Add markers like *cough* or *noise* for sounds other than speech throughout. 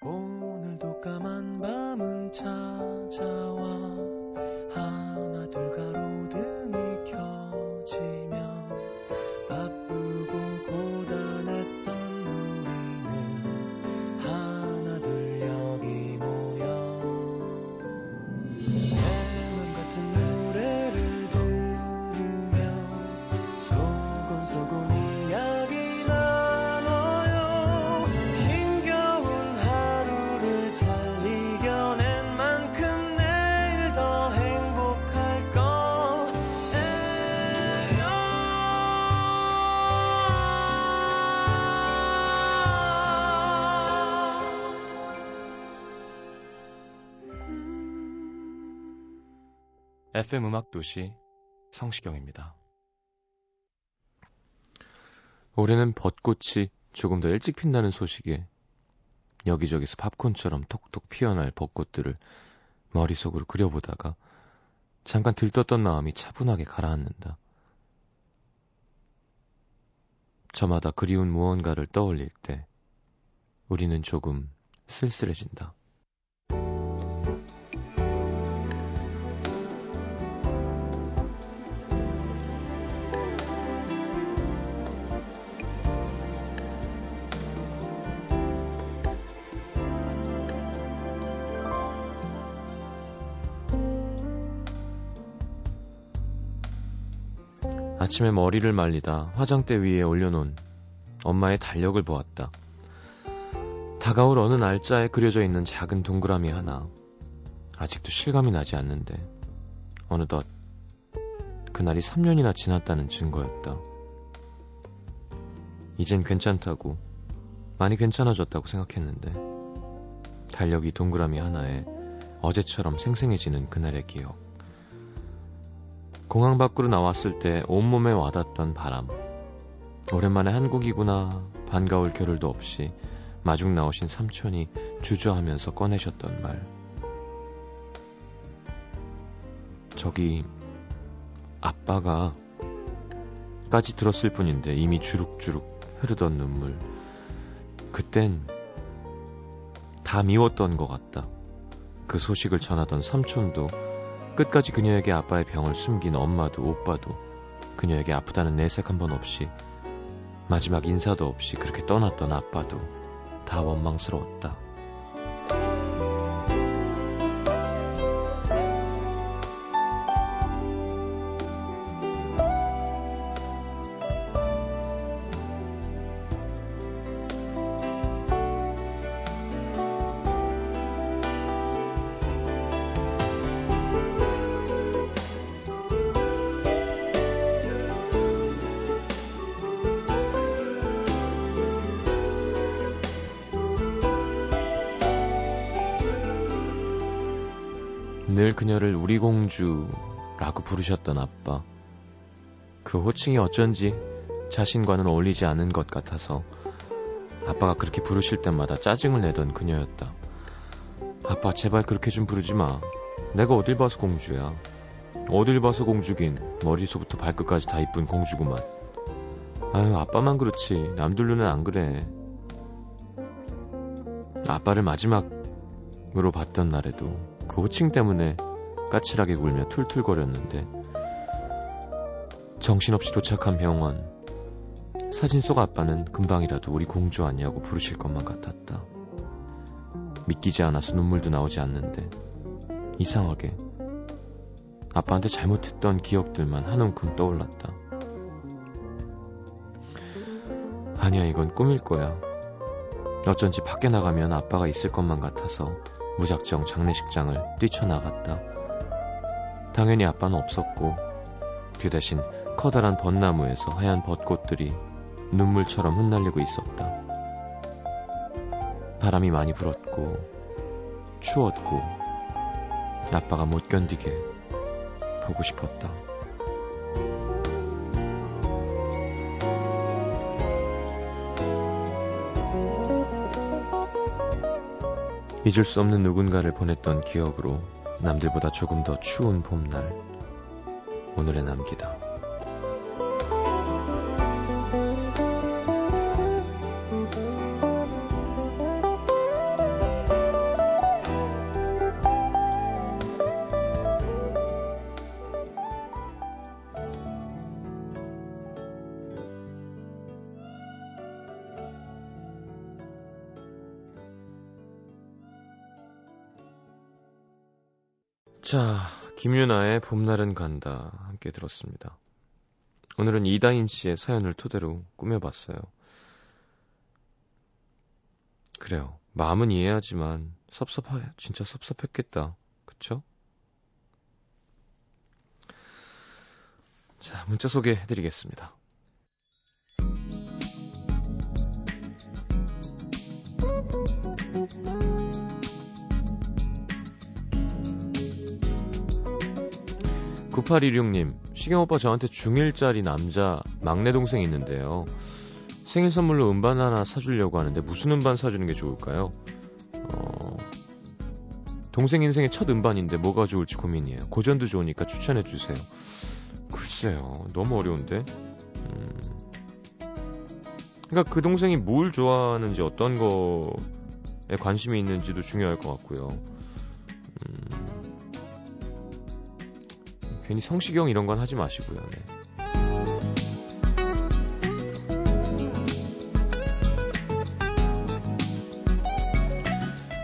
오늘도 까만 밤은 찾아와. 하나 둘가 FM 음악 도시 성시경입니다. 올해는 벚꽃이 조금 더 일찍 핀다는 소식에 여기저기서 팝콘처럼 톡톡 피어날 벚꽃들을 머릿속으로 그려보다가 잠깐 들떴던 마음이 차분하게 가라앉는다. 저마다 그리운 무언가를 떠올릴 때 우리는 조금 쓸쓸해진다. 아침에 머리를 말리다 화장대 위에 올려놓은 엄마의 달력을 보았다. 다가올 어느 날짜에 그려져 있는 작은 동그라미 하나. 아직도 실감이 나지 않는데 어느덧 그날이 3년이나 지났다는 증거였다. 이젠 괜찮다고 많이 괜찮아졌다고 생각했는데 달력이 동그라미 하나에 어제처럼 생생해지는 그날의 기억. 공항 밖으로 나왔을 때 온몸에 와닿던 바람. 오랜만에 한국이구나. 반가울 겨를도 없이 마중 나오신 삼촌이 주저하면서 꺼내셨던 말. 저기 아빠가 까지 들었을 뿐인데 이미 주룩주룩 흐르던 눈물. 그땐 다 미웠던 것 같다. 그 소식을 전하던 삼촌도 끝까지 그녀에게 아빠의 병을 숨긴 엄마도 오빠도 그녀에게 아프다는 내색 한 번 없이 마지막 인사도 없이 그렇게 떠났던 아빠도 다 원망스러웠다. 늘 그녀를 우리 공주라고 부르셨던 아빠. 그 호칭이 어쩐지 자신과는 어울리지 않은 것 같아서 아빠가 그렇게 부르실 때마다 짜증을 내던 그녀였다. 아빠 제발 그렇게 좀 부르지 마. 내가 어딜 봐서 공주야. 어딜 봐서 공주긴 머리서부터 발끝까지 다 이쁜 공주구만. 아유 아빠만 그렇지 남들 눈엔 안 그래. 아빠를 마지막 으로 봤던 날에도 그 호칭 때문에 까칠하게 굴며 툴툴거렸는데 정신없이 도착한 병원 사진 속 아빠는 금방이라도 우리 공주 아니냐고 부르실 것만 같았다. 믿기지 않아서 눈물도 나오지 않는데 이상하게 아빠한테 잘못했던 기억들만 한 움큼 떠올랐다. 아니야 이건 꿈일 거야. 어쩐지 밖에 나가면 아빠가 있을 것만 같아서 무작정 장례식장을 뛰쳐나갔다. 당연히 아빠는 없었고 그 대신 커다란 벚나무에서 하얀 벚꽃들이 눈물처럼 흩날리고 있었다. 바람이 많이 불었고 추웠고 아빠가 못 견디게 보고 싶었다. 잊을 수 없는 누군가를 보냈던 기억으로 남들보다 조금 더 추운 봄날 오늘의 남기다. 김유나의 봄날은 간다 함께 들었습니다. 오늘은 이다인 씨의 사연을 토대로 꾸며봤어요. 그래요. 마음은 이해하지만 섭섭해 진짜 섭섭했겠다. 그쵸? 자, 문자 소개해드리겠습니다. 9816님, 시경오빠 저한테 중1짜리 남자 막내 동생이 있는데요. 생일 선물로 음반 하나 사주려고 하는데 무슨 음반 사주는 게 좋을까요? 어, 동생 인생의 첫 음반인데 뭐가 좋을지 고민이에요. 고전도 좋으니까 추천해 주세요. 글쎄요, 너무 어려운데? 음, 그러니까 그 동생이 뭘 좋아하는지 어떤 거에 관심이 있는지도 중요할 것 같고요. 괜히 성시경 이런 건 하지 마시고요. 네.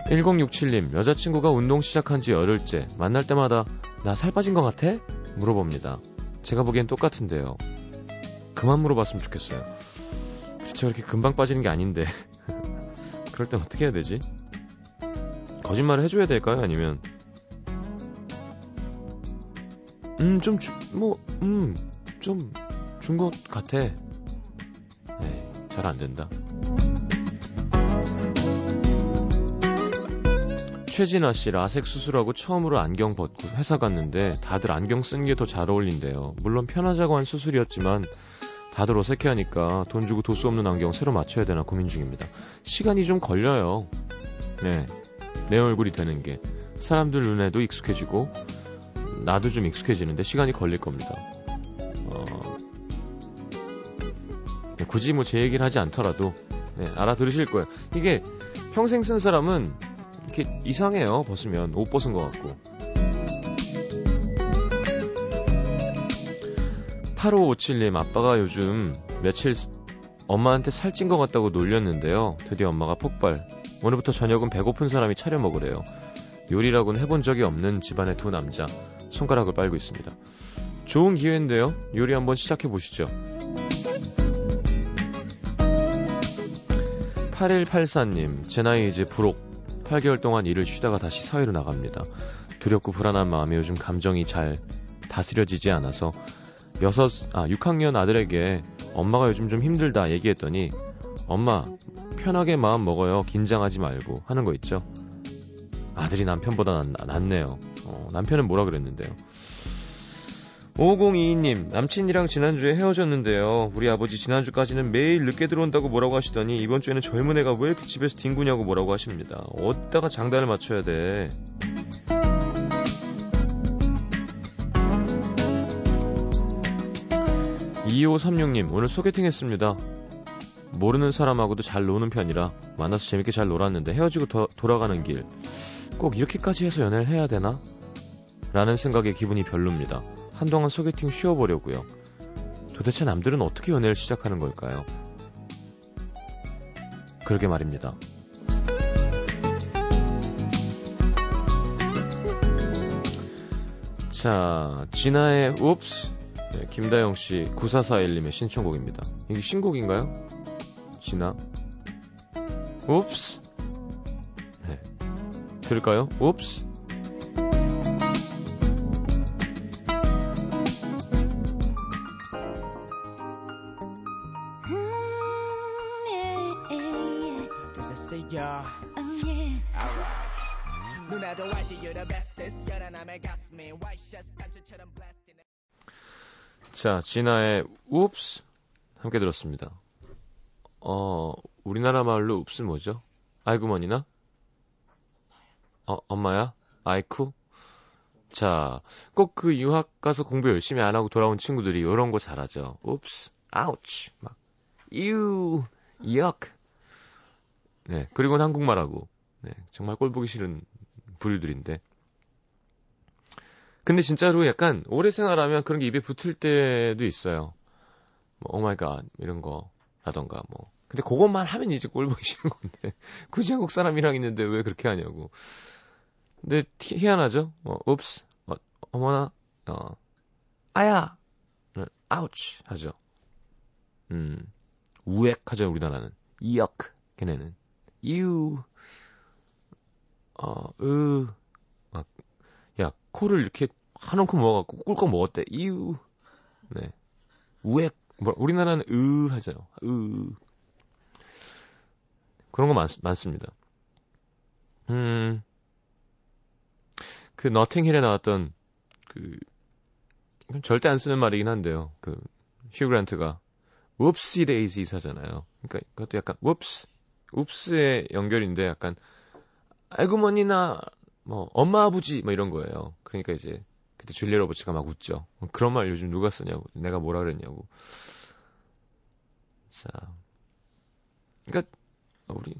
(1067님) 여자친구가 운동 시작한 지 열흘째. 만날 때마다 나 살 빠진 것 같아? 물어봅니다. 제가 보기엔 똑같은데요. 그만 물어봤으면 좋겠어요. 그쵸 이렇게 금방 빠지는 게 아닌데. *laughs* 그럴 땐 어떻게 해야 되지? 거짓말을 해줘야 될까요? 아니면 음, 좀, 주, 뭐, 음, 좀, 준 것 같아. 네, 잘 안 된다. 최진아 씨 라섹 수술하고 처음으로 안경 벗고 회사 갔는데 다들 안경 쓴 게 더 잘 어울린대요. 물론 편하자고 한 수술이었지만 다들 어색해하니까 돈 주고 도수 없는 안경 새로 맞춰야 되나 고민 중입니다. 시간이 좀 걸려요. 네, 내 얼굴이 되는 게 사람들 눈에도 익숙해지고 나도 좀 익숙해지는데 시간이 걸릴 겁니다. 어, 네, 굳이 뭐 제 얘기를 하지 않더라도 네, 알아들으실 거예요. 이게 평생 쓴 사람은 이렇게 이상해요. 벗으면 옷 벗은 것 같고. 8557님 아빠가 요즘 며칠 엄마한테 살찐 것 같다고 놀렸는데요. 드디어 엄마가 폭발. 오늘부터 저녁은 배고픈 사람이 차려 먹으래요. 요리라고는 해본 적이 없는 집안의 두 남자. 손가락을 빨고 있습니다. 좋은 기회인데요. 요리 한번 시작해 보시죠. 8184님, 제 나이 이제 부록. 8개월 동안 일을 쉬다가 다시 사회로 나갑니다. 두렵고 불안한 마음에 요즘 감정이 잘 다스려지지 않아서 6, 아, 6학년 아들에게 엄마가 요즘 좀 힘들다 얘기했더니 엄마, 편하게 마음 먹어요. 긴장하지 말고 하는 거 있죠. 아들이 남편보다 낫, 낫네요. 어, 남편은 뭐라 그랬는데요. 5022님, 남친이랑 지난주에 헤어졌는데요. 우리 아버지 지난주까지는 매일 늦게 들어온다고 뭐라고 하시더니 이번 주에는 젊은 애가 왜 이렇게 집에서 뒹구냐고 뭐라고 하십니다. 어디다가 장단을 맞춰야 돼. 2536님, 오늘 소개팅 했습니다. 모르는 사람하고도 잘 노는 편이라 만나서 재밌게 잘 놀았는데 헤어지고 더, 돌아가는 길. 꼭 이렇게까지 해서 연애를 해야 되나? 라는 생각에 기분이 별로입니다. 한동안 소개팅 쉬어보려고요. 도대체 남들은 어떻게 연애를 시작하는 걸까요? 그러게 말입니다. 자, 진아의 옵스. 네, 김다영 씨 9441님의 신청곡입니다. 이게 신곡인가요? 진아. 옵스. 들을까요? 옵스. 자, 진아의 옵스 함께 들었습니다. 어, 우리나라 말로 옵스 뭐죠? 아이구머니나? 어, 엄마야? 아이쿠? 자, 꼭 그 유학 가서 공부 열심히 안 하고 돌아온 친구들이 이런 거 잘하죠. 옵스, 아우치, 막, 유, 역. 네, 그리고는 한국말하고, 네, 정말 꼴 보기 싫은 부류들인데. 근데 진짜로 약간 오래 생활하면 그런 게 입에 붙을 때도 있어요. 뭐, oh my god, 이런 거라던가, 뭐. 근데 그것만 하면 이제 꼴 보기 싫은 건데. *laughs* 굳이 한국 사람이랑 있는데 왜 그렇게 하냐고. 근데 희한하죠? 어, oops. 어머나, 어, 아야! ouch! 하죠. 음, 우액 하죠, 우리나라는. yuck, 걔네는. eww, 어, 으, 막, 야, 코를 이렇게 한 움큼 먹어갖고 꿀꺽 먹었대. 이유. 네. 우액, 뭐, 우리나라는 으 하죠. 으. 그런 거 많, 많습니다. 음, 그 너팅힐에 나왔던 그 절대 안 쓰는 말이긴 한데요. 그 휴그란트가 웁시 데이지 사잖아요. 그러니까 그것도 약간 웁스 웁스의 연결인데 약간 아이고 머니나 뭐 엄마 아버지 뭐 이런 거예요. 그러니까 이제 그때 줄리아 로버츠가 막 웃죠. 그런 말 요즘 누가 쓰냐고 내가 뭐라 그랬냐고. 자, 그러니까 우리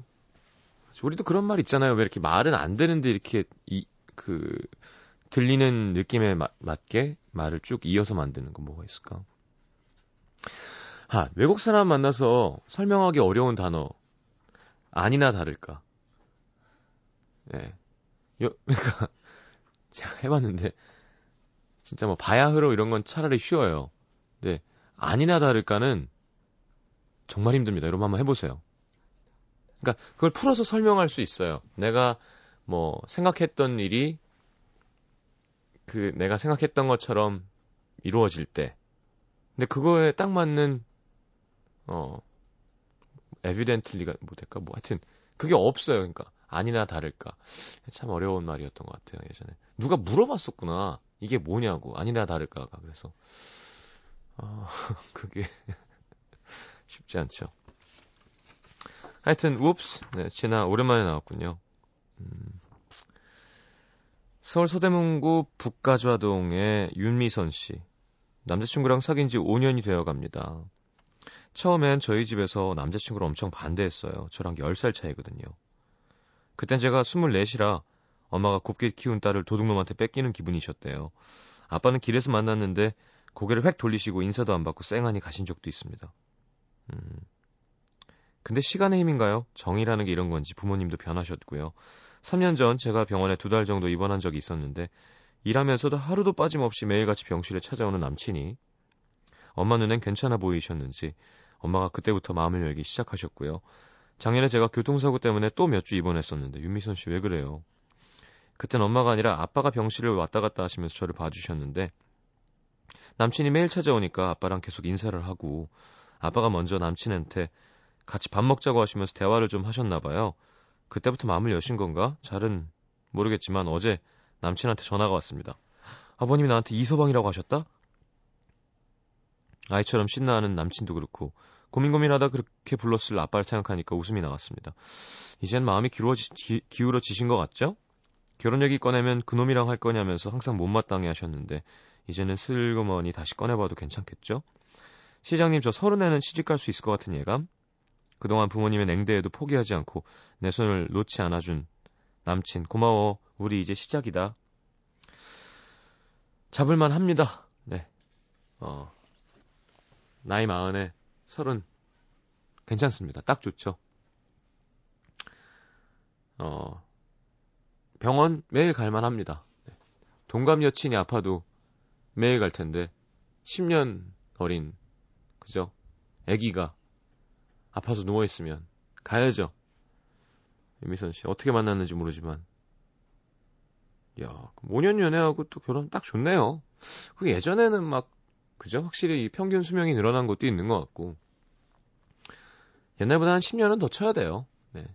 우리도 그런 말 있잖아요. 왜 이렇게 말은 안 되는데 이렇게 이 그 들리는 느낌에 마, 맞게 말을 쭉 이어서 만드는 거 뭐가 있을까? 아, 외국 사람 만나서 설명하기 어려운 단어 아니나 다를까. 예. 네. 요, *laughs* 그러니까 제가 해봤는데 진짜 뭐 바야흐로 이런 건 차라리 쉬워요. 근데 아니나 다를까는 정말 힘듭니다. 여러분 한번 해보세요. 그러니까 그걸 풀어서 설명할 수 있어요. 내가 뭐 생각했던 일이 그 내가 생각했던 것처럼 이루어질 때. 근데 그거에 딱 맞는 어 에비덴틀리가 뭐 될까? 뭐 하여튼 그게 없어요. 그러니까 아니나 다를까. 참 어려운 말이었던 것 같아요. 예전에 누가 물어봤었구나. 이게 뭐냐고. 아니나 다를까가. 그래서 아 *laughs* 그게 *laughs* 쉽지 않죠. 하여튼 웁스 네, 지나 오랜만에 나왔군요. 음. 서울 서대문구 북가좌동의 윤미선 씨. 남자친구랑 사귄 지 5년이 되어 갑니다. 처음엔 저희 집에서 남자친구를 엄청 반대했어요. 저랑 10살 차이거든요. 그땐 제가 24시라 엄마가 곱게 키운 딸을 도둑놈한테 뺏기는 기분이셨대요. 아빠는 길에서 만났는데 고개를 획 돌리시고 인사도 안 받고 쌩하니 가신 적도 있습니다. 음. 근데 시간의 힘인가요? 정이라는 게 이런 건지 부모님도 변하셨고요. 3년 전 제가 병원에 두 달 정도 입원한 적이 있었는데 일하면서도 하루도 빠짐없이 매일같이 병실에 찾아오는 남친이 엄마 눈엔 괜찮아 보이셨는지 엄마가 그때부터 마음을 열기 시작하셨고요. 작년에 제가 교통사고 때문에 또 몇 주 입원했었는데 윤미선 씨 왜 그래요? 그땐 엄마가 아니라 아빠가 병실을 왔다 갔다 하시면서 저를 봐주셨는데 남친이 매일 찾아오니까 아빠랑 계속 인사를 하고 아빠가 먼저 남친한테 같이 밥 먹자고 하시면서 대화를 좀 하셨나 봐요. 그때부터 마음을 여신 건가? 잘은 모르겠지만 어제 남친한테 전화가 왔습니다. 아버님이 나한테 이서방이라고 하셨다? 아이처럼 신나하는 남친도 그렇고 고민 고민하다 그렇게 불렀을 아빠를 생각하니까 웃음이 나왔습니다. 이젠 마음이 기울어지, 기, 기울어지신 것 같죠? 결혼 얘기 꺼내면 그놈이랑 할 거냐면서 항상 못마땅해 하셨는데 이제는 슬그머니 다시 꺼내봐도 괜찮겠죠? 시장님 저 서른에는 시집갈 수 있을 것 같은 예감? 그동안 부모님의 냉대에도 포기하지 않고 내 손을 놓지 않아준 남친. 고마워. 우리 이제 시작이다. 잡을만 합니다. 네. 어, 나이 마흔에 서른. 괜찮습니다. 딱 좋죠. 어, 병원 매일 갈만 합니다. 네. 동갑 여친이 아파도 매일 갈 텐데 10년 어린 그죠? 아기가 아파서 누워있으면 가야죠. 유미선 씨 어떻게 만났는지 모르지만 야 5년 연애하고 또 결혼 딱 좋네요. 그 예전에는 막 그죠? 확실히 이 평균 수명이 늘어난 것도 있는 것 같고 옛날보다 한 10년은 더 쳐야 돼요. 네.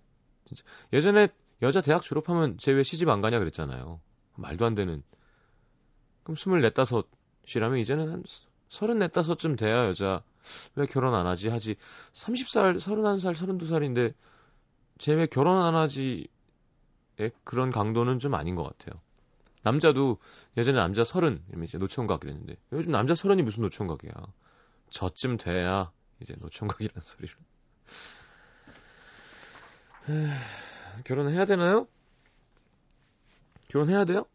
진짜 예전에 여자 대학 졸업하면 쟤왜 시집 안 가냐 그랬잖아요. 말도 안 되는. 그럼 24, 5이라면 이제는 한 34, 5쯤 돼야 여자 왜 결혼 안 하지? 하지. 30살, 31살, 32살인데 쟤 왜 결혼 안 하지? 의 그런 강도는 좀 아닌 것 같아요. 남자도 예전에 남자 30, 이러면 이제 노총각 이랬는데 요즘 남자 30이 무슨 노총각이야. 저쯤 돼야 이제 노총각이라는 소리를. 에이, 결혼해야 되나요? 결혼해야 돼요?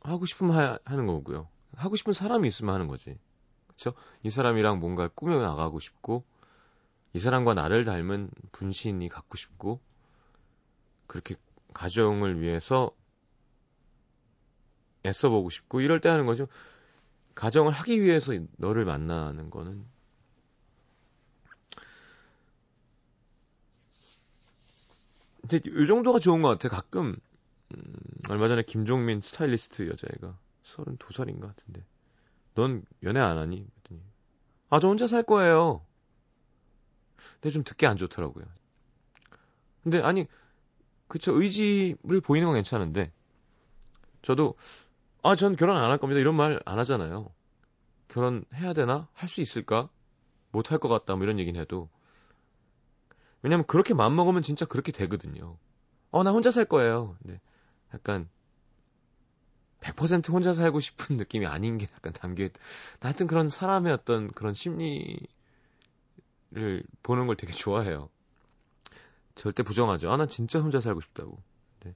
하고 싶으면 하, 하는 거고요. 하고 싶은 사람이 있으면 하는 거지. 그렇죠? 이 사람이랑 뭔가 꾸며 나가고 싶고 이 사람과 나를 닮은 분신이 갖고 싶고 그렇게 가정을 위해서 애써보고 싶고 이럴 때 하는 거죠. 가정을 하기 위해서 너를 만나는 거는 근데 이 정도가 좋은 것 같아. 가끔 음, 얼마 전에 김종민 스타일리스트 여자애가 32살인가 같은데 넌 연애 안 하니? 그랬더니 아 저 혼자 살 거예요. 근데 좀 듣기 안 좋더라고요. 근데 아니 그쵸 의지를 보이는 건 괜찮은데 저도 아 전 결혼 안 할 겁니다 이런 말 안 하잖아요. 결혼해야 되나? 할 수 있을까? 못 할 것 같다 뭐 이런 얘기는 해도 왜냐면 그렇게 맘먹으면 진짜 그렇게 되거든요. 어, 나 혼자 살 거예요. 근데 약간 100% 혼자 살고 싶은 느낌이 아닌 게 약간 담겨 있다. 하여튼 그런 사람의 어떤 그런 심리를 보는 걸 되게 좋아해요. 절대 부정하죠. 아, 난 진짜 혼자 살고 싶다고. 네.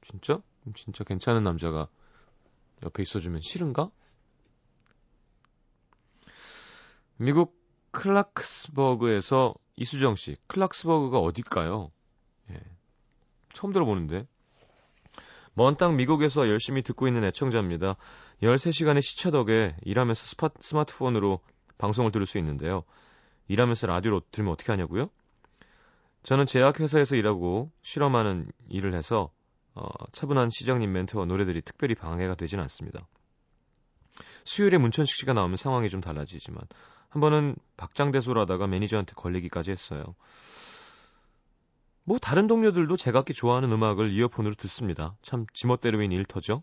진짜? 진짜 괜찮은 남자가 옆에 있어주면 싫은가? 미국 클락스버그에서 이수정 씨, 클락스버그가 어딜까요? 예. 처음 들어보는데. 먼 땅 미국에서 열심히 듣고 있는 애청자입니다. 13시간의 시차 덕에 일하면서 스파, 스마트폰으로 방송을 들을 수 있는데요. 일하면서 라디오로 들으면 어떻게 하냐고요? 저는 제약회사에서 일하고 실험하는 일을 해서 어, 차분한 시장님 멘트와 노래들이 특별히 방해가 되진 않습니다. 수요일에 문천식 씨가 나오면 상황이 좀 달라지지만 한 번은 박장대소를 하다가 매니저한테 걸리기까지 했어요. 뭐 다른 동료들도 제각기 좋아하는 음악을 이어폰으로 듣습니다. 참 지멋대로인 일터죠.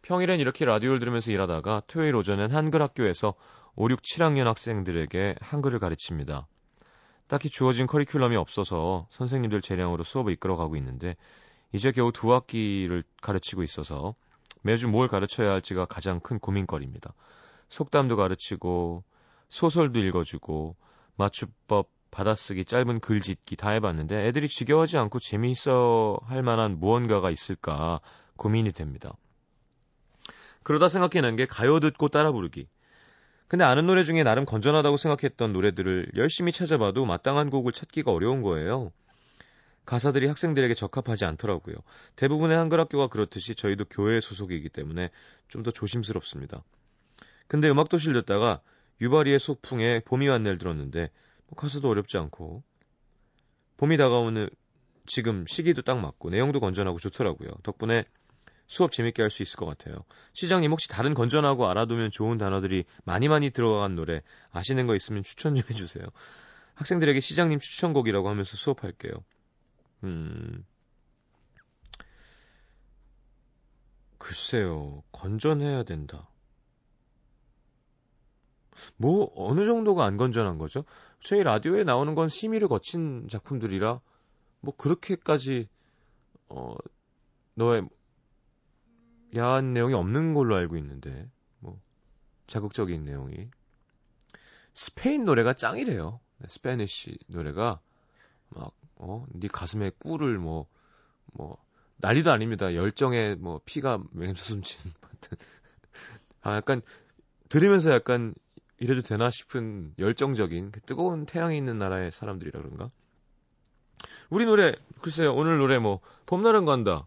평일엔 이렇게 라디오를 들으면서 일하다가 토요일 오전엔 한글 학교에서 5, 6, 7학년 학생들에게 한글을 가르칩니다. 딱히 주어진 커리큘럼이 없어서 선생님들 재량으로 수업을 이끌어가고 있는데 이제 겨우 두 학기를 가르치고 있어서 매주 뭘 가르쳐야 할지가 가장 큰 고민거리입니다. 속담도 가르치고 소설도 읽어주고 맞춤법 받아쓰기 짧은 글 짓기 다 해봤는데 애들이 지겨워하지 않고 재미있어 할 만한 무언가가 있을까 고민이 됩니다. 그러다 생각해낸 게 가요 듣고 따라 부르기. 근데 아는 노래 중에 나름 건전하다고 생각했던 노래들을 열심히 찾아봐도 마땅한 곡을 찾기가 어려운 거예요. 가사들이 학생들에게 적합하지 않더라고요. 대부분의 한글 학교가 그렇듯이 저희도 교회 소속이기 때문에 좀 더 조심스럽습니다. 근데 음악도시를 듣다가 유바리의 소풍에 봄이 왔네를 들었는데 뭐 가사도 어렵지 않고 봄이 다가오는 지금 시기도 딱 맞고 내용도 건전하고 좋더라고요. 덕분에 수업 재밌게 할 수 있을 것 같아요. 시장님 혹시 다른 건전하고 알아두면 좋은 단어들이 많이 많이 들어간 노래 아시는 거 있으면 추천 좀 해주세요. 학생들에게 시장님 추천곡이라고 하면서 수업할게요. 음. 글쎄요. 건전해야 된다. 뭐 어느 정도가 안 건전한 거죠? 저희 라디오에 나오는 건 심의를 거친 작품들이라 뭐 그렇게까지 어 너의 야한 내용이 없는 걸로 알고 있는데 뭐 자극적인 내용이 스페인 노래가 짱이래요. 네, Spanish 노래가 막 어, 네 가슴에 꿀을 뭐뭐 뭐, 난리도 아닙니다. 열정에 뭐 피가 맹수숨친 *laughs* 같은 아 약간 들으면서 약간 이래도 되나 싶은 열정적인 그 뜨거운 태양이 있는 나라의 사람들이라 그런가? 우리 노래 글쎄요 오늘 노래 뭐 봄날은 간다.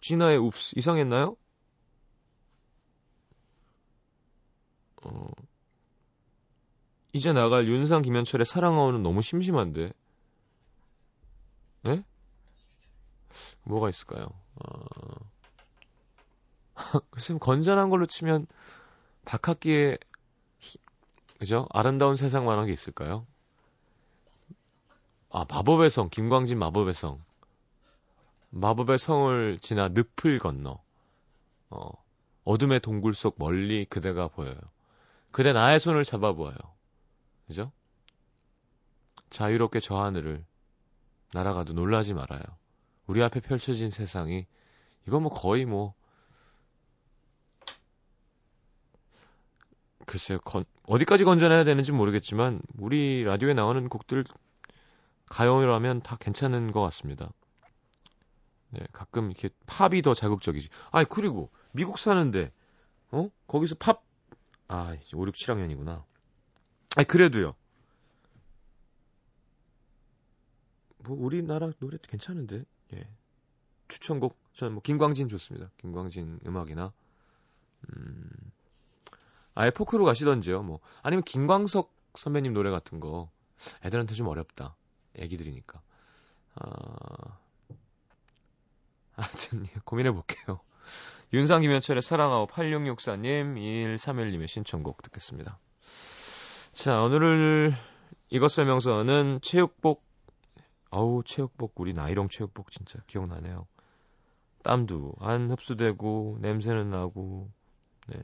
진아의 웁스 이상했나요? 어, 이제 나갈 윤상 김현철의 사랑하오는 너무 심심한데. 네? 뭐가 있을까요? 어... *laughs* 글쎄 건전한 걸로 치면 박학기의 그죠? 아름다운 세상 만한 게 있을까요? 아 마법의 성 김광진 마법의 성 마법의 성을 지나 늪을 건너 어 어둠의 동굴 속 멀리 그대가 보여요. 그대 나의 손을 잡아보아요. 그죠? 자유롭게 저 하늘을 날아가도 놀라지 말아요. 우리 앞에 펼쳐진 세상이 이건 뭐 거의 뭐 글쎄요, 건, 어디까지 건전해야 되는지 모르겠지만, 우리 라디오에 나오는 곡들, 가요라면 다 괜찮은 것 같습니다. 네, 가끔 이렇게 팝이 더 자극적이지. 아니, 그리고, 미국 사는데, 어? 거기서 팝, 아, 5, 6, 7학년이구나. 아니, 그래도요. 뭐, 우리나라 노래도 괜찮은데, 예. 추천곡 저는 뭐 김광진 좋습니다. 김광진 음악이나 음 아예 포크로 가시던지요. 뭐 아니면 김광석 선배님 노래 같은 거 애들한테 좀 어렵다. 애기들이니까. 아 하여튼 고민해 볼게요. 윤상 김현철의 사랑하고 8664님 2131님의 신청곡 듣겠습니다. 자 오늘을 이것 설명서는 체육복 아우 체육복 우리 나이롱 체육복 진짜 기억나네요. 땀도 안 흡수되고 냄새는 나고 네.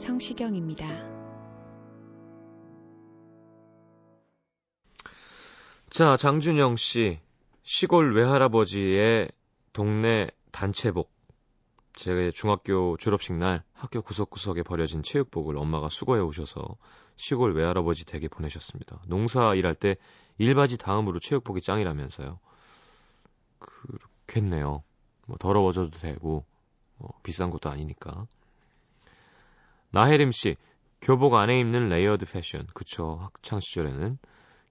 성시경입니다. 자, 장준영 씨. 시골 외할아버지의 동네 단체복. 제가 중학교 졸업식 날 학교 구석구석에 버려진 체육복을 엄마가 수거해 오셔서 시골 외할아버지 댁에 보내셨습니다. 농사 일할 때 일바지 다음으로 체육복이 짱이라면서요. 그렇겠네요. 뭐 더러워져도 되고 뭐 비싼 것도 아니니까. 나혜림 씨, 교복 안에 입는 layered 패션. 그쵸. 학창 시절에는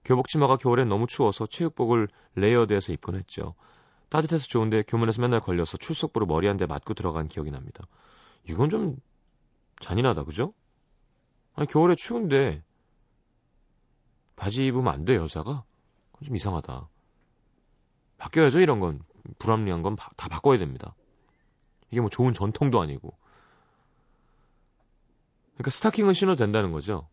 교복 치마가 겨울엔 너무 추워서 체육복을 layered해서 입곤 했죠. 따뜻해서 좋은데 교문에서 맨날 걸려서 출석부로 머리 한 대 맞고 들어간 기억이 납니다. 이건 좀 잔인하다, 그죠? 아니, 겨울에 추운데 바지 입으면 안 돼, 여자가? 그건 좀 이상하다. 바뀌어야죠, 이런 건. 불합리한 건 다 바꿔야 됩니다. 이게 뭐 좋은 전통도 아니고. 그러니까 스타킹은 신어도 된다는 거죠.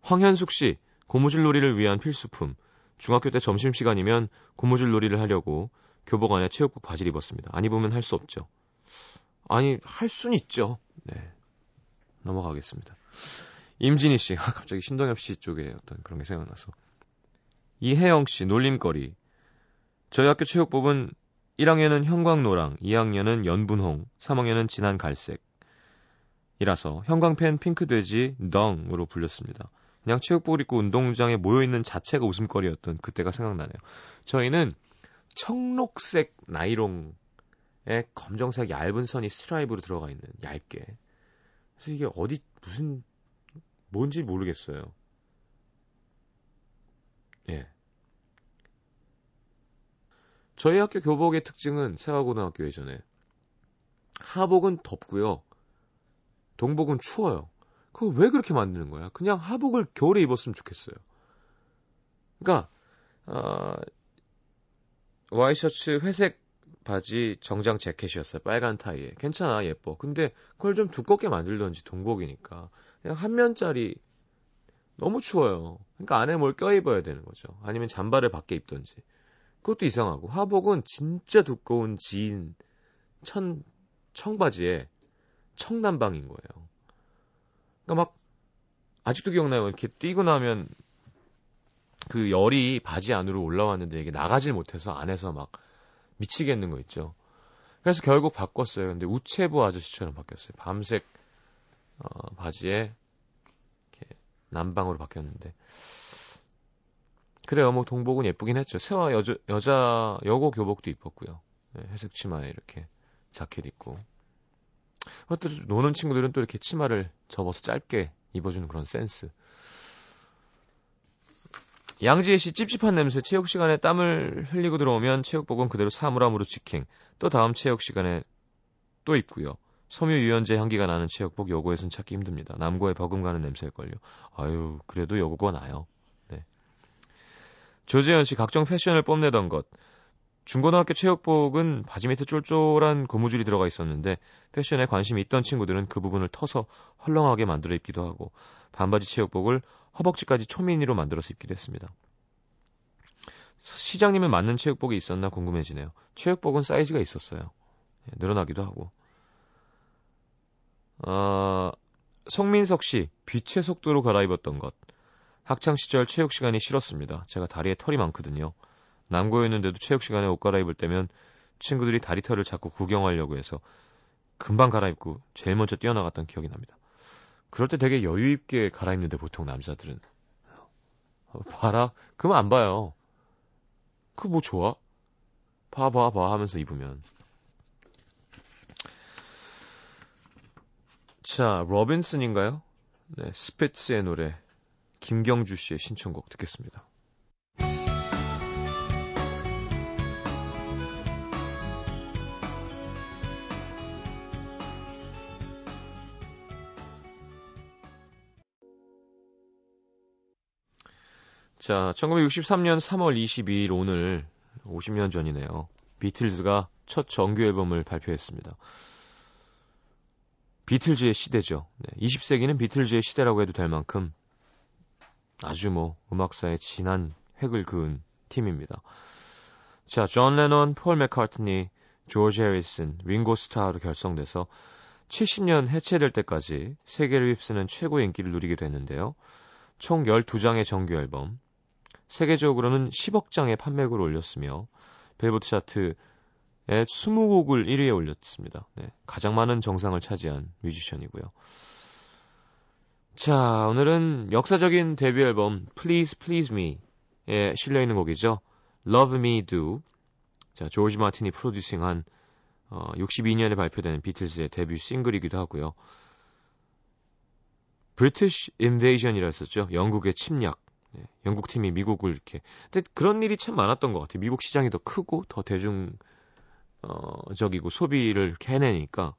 황현숙 씨, 고무줄 놀이를 위한 필수품. 중학교 때 점심시간이면 고무줄 놀이를 하려고 교복 안에 체육복 바지를 입었습니다. 안 입으면 할 수 없죠. 아니, 할 수는 있죠. 네. 넘어가겠습니다. 임진희 씨, *laughs* 아, 갑자기 신동엽 씨 쪽에 어떤 그런 게 생각나서. 이혜영 씨, 놀림거리. 저희 학교 체육복은 1학년은 형광노랑, 2학년은 연분홍, 3학년은 진한 갈색. 이라서 형광펜 핑크돼지 덩으로 불렸습니다. 그냥 체육복을 입고 운동장에 모여있는 자체가 웃음거리였던 그때가 생각나네요. 저희는 청록색 나이롱에 검정색 얇은 선이 스트라이브로 들어가 있는 얇게. 그래서 이게 어디 무슨 뭔지 모르겠어요. 예. 저희 학교 교복의 특징은 세화고등학교 예전에 하복은 덥고요. 동복은 추워요. 그거 왜 그렇게 만드는 거야? 그냥 하복을 겨울에 입었으면 좋겠어요. 그러니까 어, 와이셔츠 회색 바지 정장 재킷이었어요. 빨간 타이에. 괜찮아, 예뻐. 근데 그걸 좀 두껍게 만들던지 동복이니까. 그냥 한 면짜리 너무 추워요. 그러니까 안에 뭘 껴입어야 되는 거죠. 아니면 잠바를 밖에 입던지. 그것도 이상하고 하복은 진짜 두꺼운 지인 천 청바지에 청남방인 거예요. 그러니까 막 아직도 기억나요. 이렇게 뛰고 나면 그 열이 바지 안으로 올라왔는데 이게 나가질 못해서 안에서 막 미치겠는 거 있죠. 그래서 결국 바꿨어요. 근데 우체부 아저씨처럼 바뀌었어요. 밤색 어, 바지에 이렇게 남방으로 바뀌었는데 그래요. 뭐 동복은 예쁘긴 했죠. 세화 여자 여자 여고 교복도 입었고요. 네, 회색 치마에 이렇게 자켓 입고 또 노는 친구들은 또 이렇게 치마를 접어서 짧게 입어주는 그런 센스. 양지혜 씨 찝찝한 냄새 체육 시간에 땀을 흘리고 들어오면 체육복은 그대로 사물함으로 직행. 또 다음 체육 시간에 또 입고요. 섬유 유연제 향기가 나는 체육복 여고에선 찾기 힘듭니다. 남고에 버금가는 냄새일걸요. 아유 그래도 여고가 나요. 네. 조재현 씨 각종 패션을 뽐내던 것. 중고등학교 체육복은 바지 밑에 쫄쫄한 고무줄이 들어가 있었는데 패션에 관심이 있던 친구들은 그 부분을 터서 헐렁하게 만들어 입기도 하고 반바지 체육복을 허벅지까지 초미니로 만들어서 입기도 했습니다. 시장님은 맞는 체육복이 있었나 궁금해지네요. 체육복은 사이즈가 있었어요. 예, 늘어나기도 하고. 어, 송민석 씨, 빛의 속도로 갈아입었던 것. 학창 시절 체육 시간이 싫었습니다. 제가 다리에 털이 많거든요. 남고였는데도 체육 시간에 옷 갈아입을 때면 친구들이 다리 털을 자꾸 구경하려고 해서 금방 갈아입고 제일 먼저 뛰어나갔던 기억이 납니다. 그럴 때 되게 여유 있게 갈아입는데 보통 남자들은 어, 봐라 그럼 안 봐요. 그 뭐 좋아? 봐 봐 봐 하면서 입으면 자 로빈슨인가요? 네 스피츠의 노래 김경주 씨의 신청곡 듣겠습니다. 자, 1963년 3월 22일 오늘 50년 전이네요. 비틀즈가 첫 정규 앨범을 발표했습니다. 비틀즈의 시대죠. 네, 20세기는 비틀즈의 시대라고 해도 될 만큼 아주 뭐 음악사의 진한 획을 그은 팀입니다. 자, 존 레논, 폴 맥카트니, 조지 해리슨, 링고 스타로 결성돼서 70년 해체될 때까지 세계를 휩쓰는 최고의 인기를 누리게 됐는데요. 총 12장의 정규 앨범, 세계적으로는 10억 장의 판매고를 올렸으며 빌보드 차트에 20곡을 1위에 올렸습니다. 네, 가장 많은 정상을 차지한 뮤지션이고요. 자, 오늘은 역사적인 데뷔 앨범 Please Please Me에 실려 있는 곡이죠. Love Me Do. 자, 조지 마틴이 프로듀싱한 어, 62년에 발표된 비틀즈의 데뷔 싱글이기도 하고요. British Invasion이라 했었죠. 영국의 침략. 네, 영국 팀이 미국을 이렇게. 근데 그런 일이 참 많았던 것 같아요. 미국 시장이 더 크고 더 대중 어적이고 소비를 이렇게 해내니까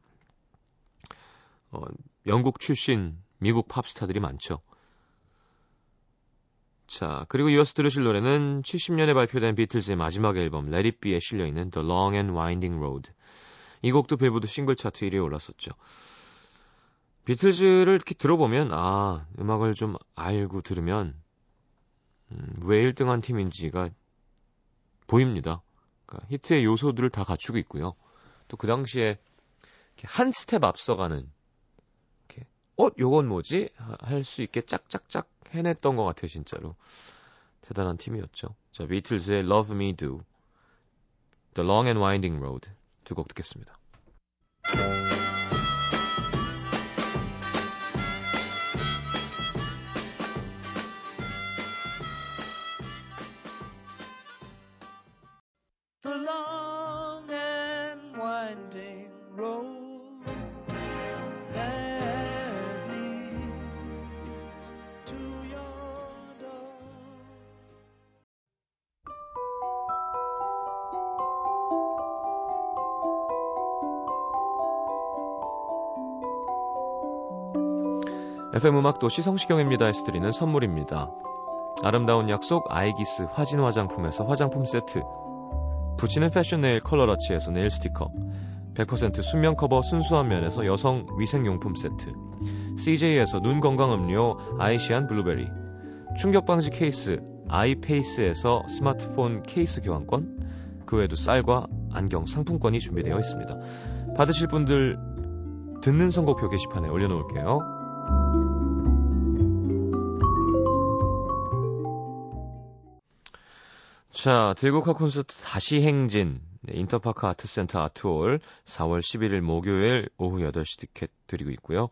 어, 영국 출신 미국 팝스타들이 많죠. 자, 그리고 이어서 들으실 노래는 70년에 발표된 비틀즈의 마지막 앨범 Let It Be에 실려있는 The Long and Winding Road. 이 곡도 빌보드 싱글 차트 1위에 올랐었죠. 비틀즈를 이렇게 들어보면 아, 음악을 좀 알고 들으면 음, 왜 1등한 팀인지가 보입니다. 그러니까 히트의 요소들을 다 갖추고 있고요. 또 그 당시에 한 스텝 앞서가는 이렇게 어 요건 뭐지 할 수 있게 짝짝짝 해냈던 것 같아요 진짜로 대단한 팀이었죠. 자 비틀즈의 Love Me Do, The Long and Winding Road 두 곡 듣겠습니다. The long and winding road that leads to your door. FM 음악 도 시 성시경입니다에서 드리는 선물입니다. 아름다운 약속 아이기스 화진 화장품에서 화장품 세트 붙이는 패션 네일 컬러러치에서 네일 스티커 100% 순면 커버 순수한 면에서 여성 위생용품 세트 CJ에서 눈 건강 음료 아이시안 블루베리 충격 방지 케이스 아이페이스에서 스마트폰 케이스 교환권 그 외에도 쌀과 안경 상품권이 준비되어 있습니다. 받으실 분들 듣는 선곡표 게시판에 올려놓을게요. 자, 들국화 콘서트 다시 행진. 네, 인터파크 아트센터 아트홀 4월 11일 목요일 오후 8시 티켓 드리고 있고요.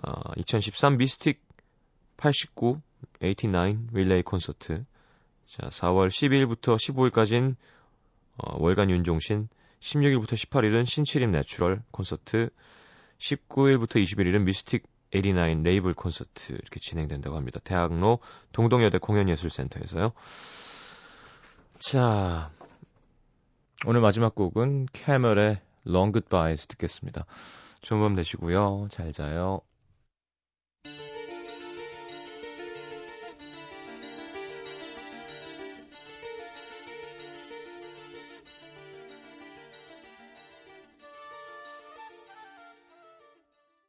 어, 2013 미스틱 89, 89 릴레이 콘서트. 자, 4월 12일부터 15일까지는 어, 월간 윤종신, 16일부터 18일은 신치림 natural 콘서트, 19일부터 21일은 미스틱 89 레이블 콘서트 이렇게 진행된다고 합니다. 대학로 동동여대 공연예술센터에서요. 자, 오늘 마지막 곡은 캐멀의 Long Goodbyes 듣겠습니다. 좋은 밤 되시고요. 잘 자요.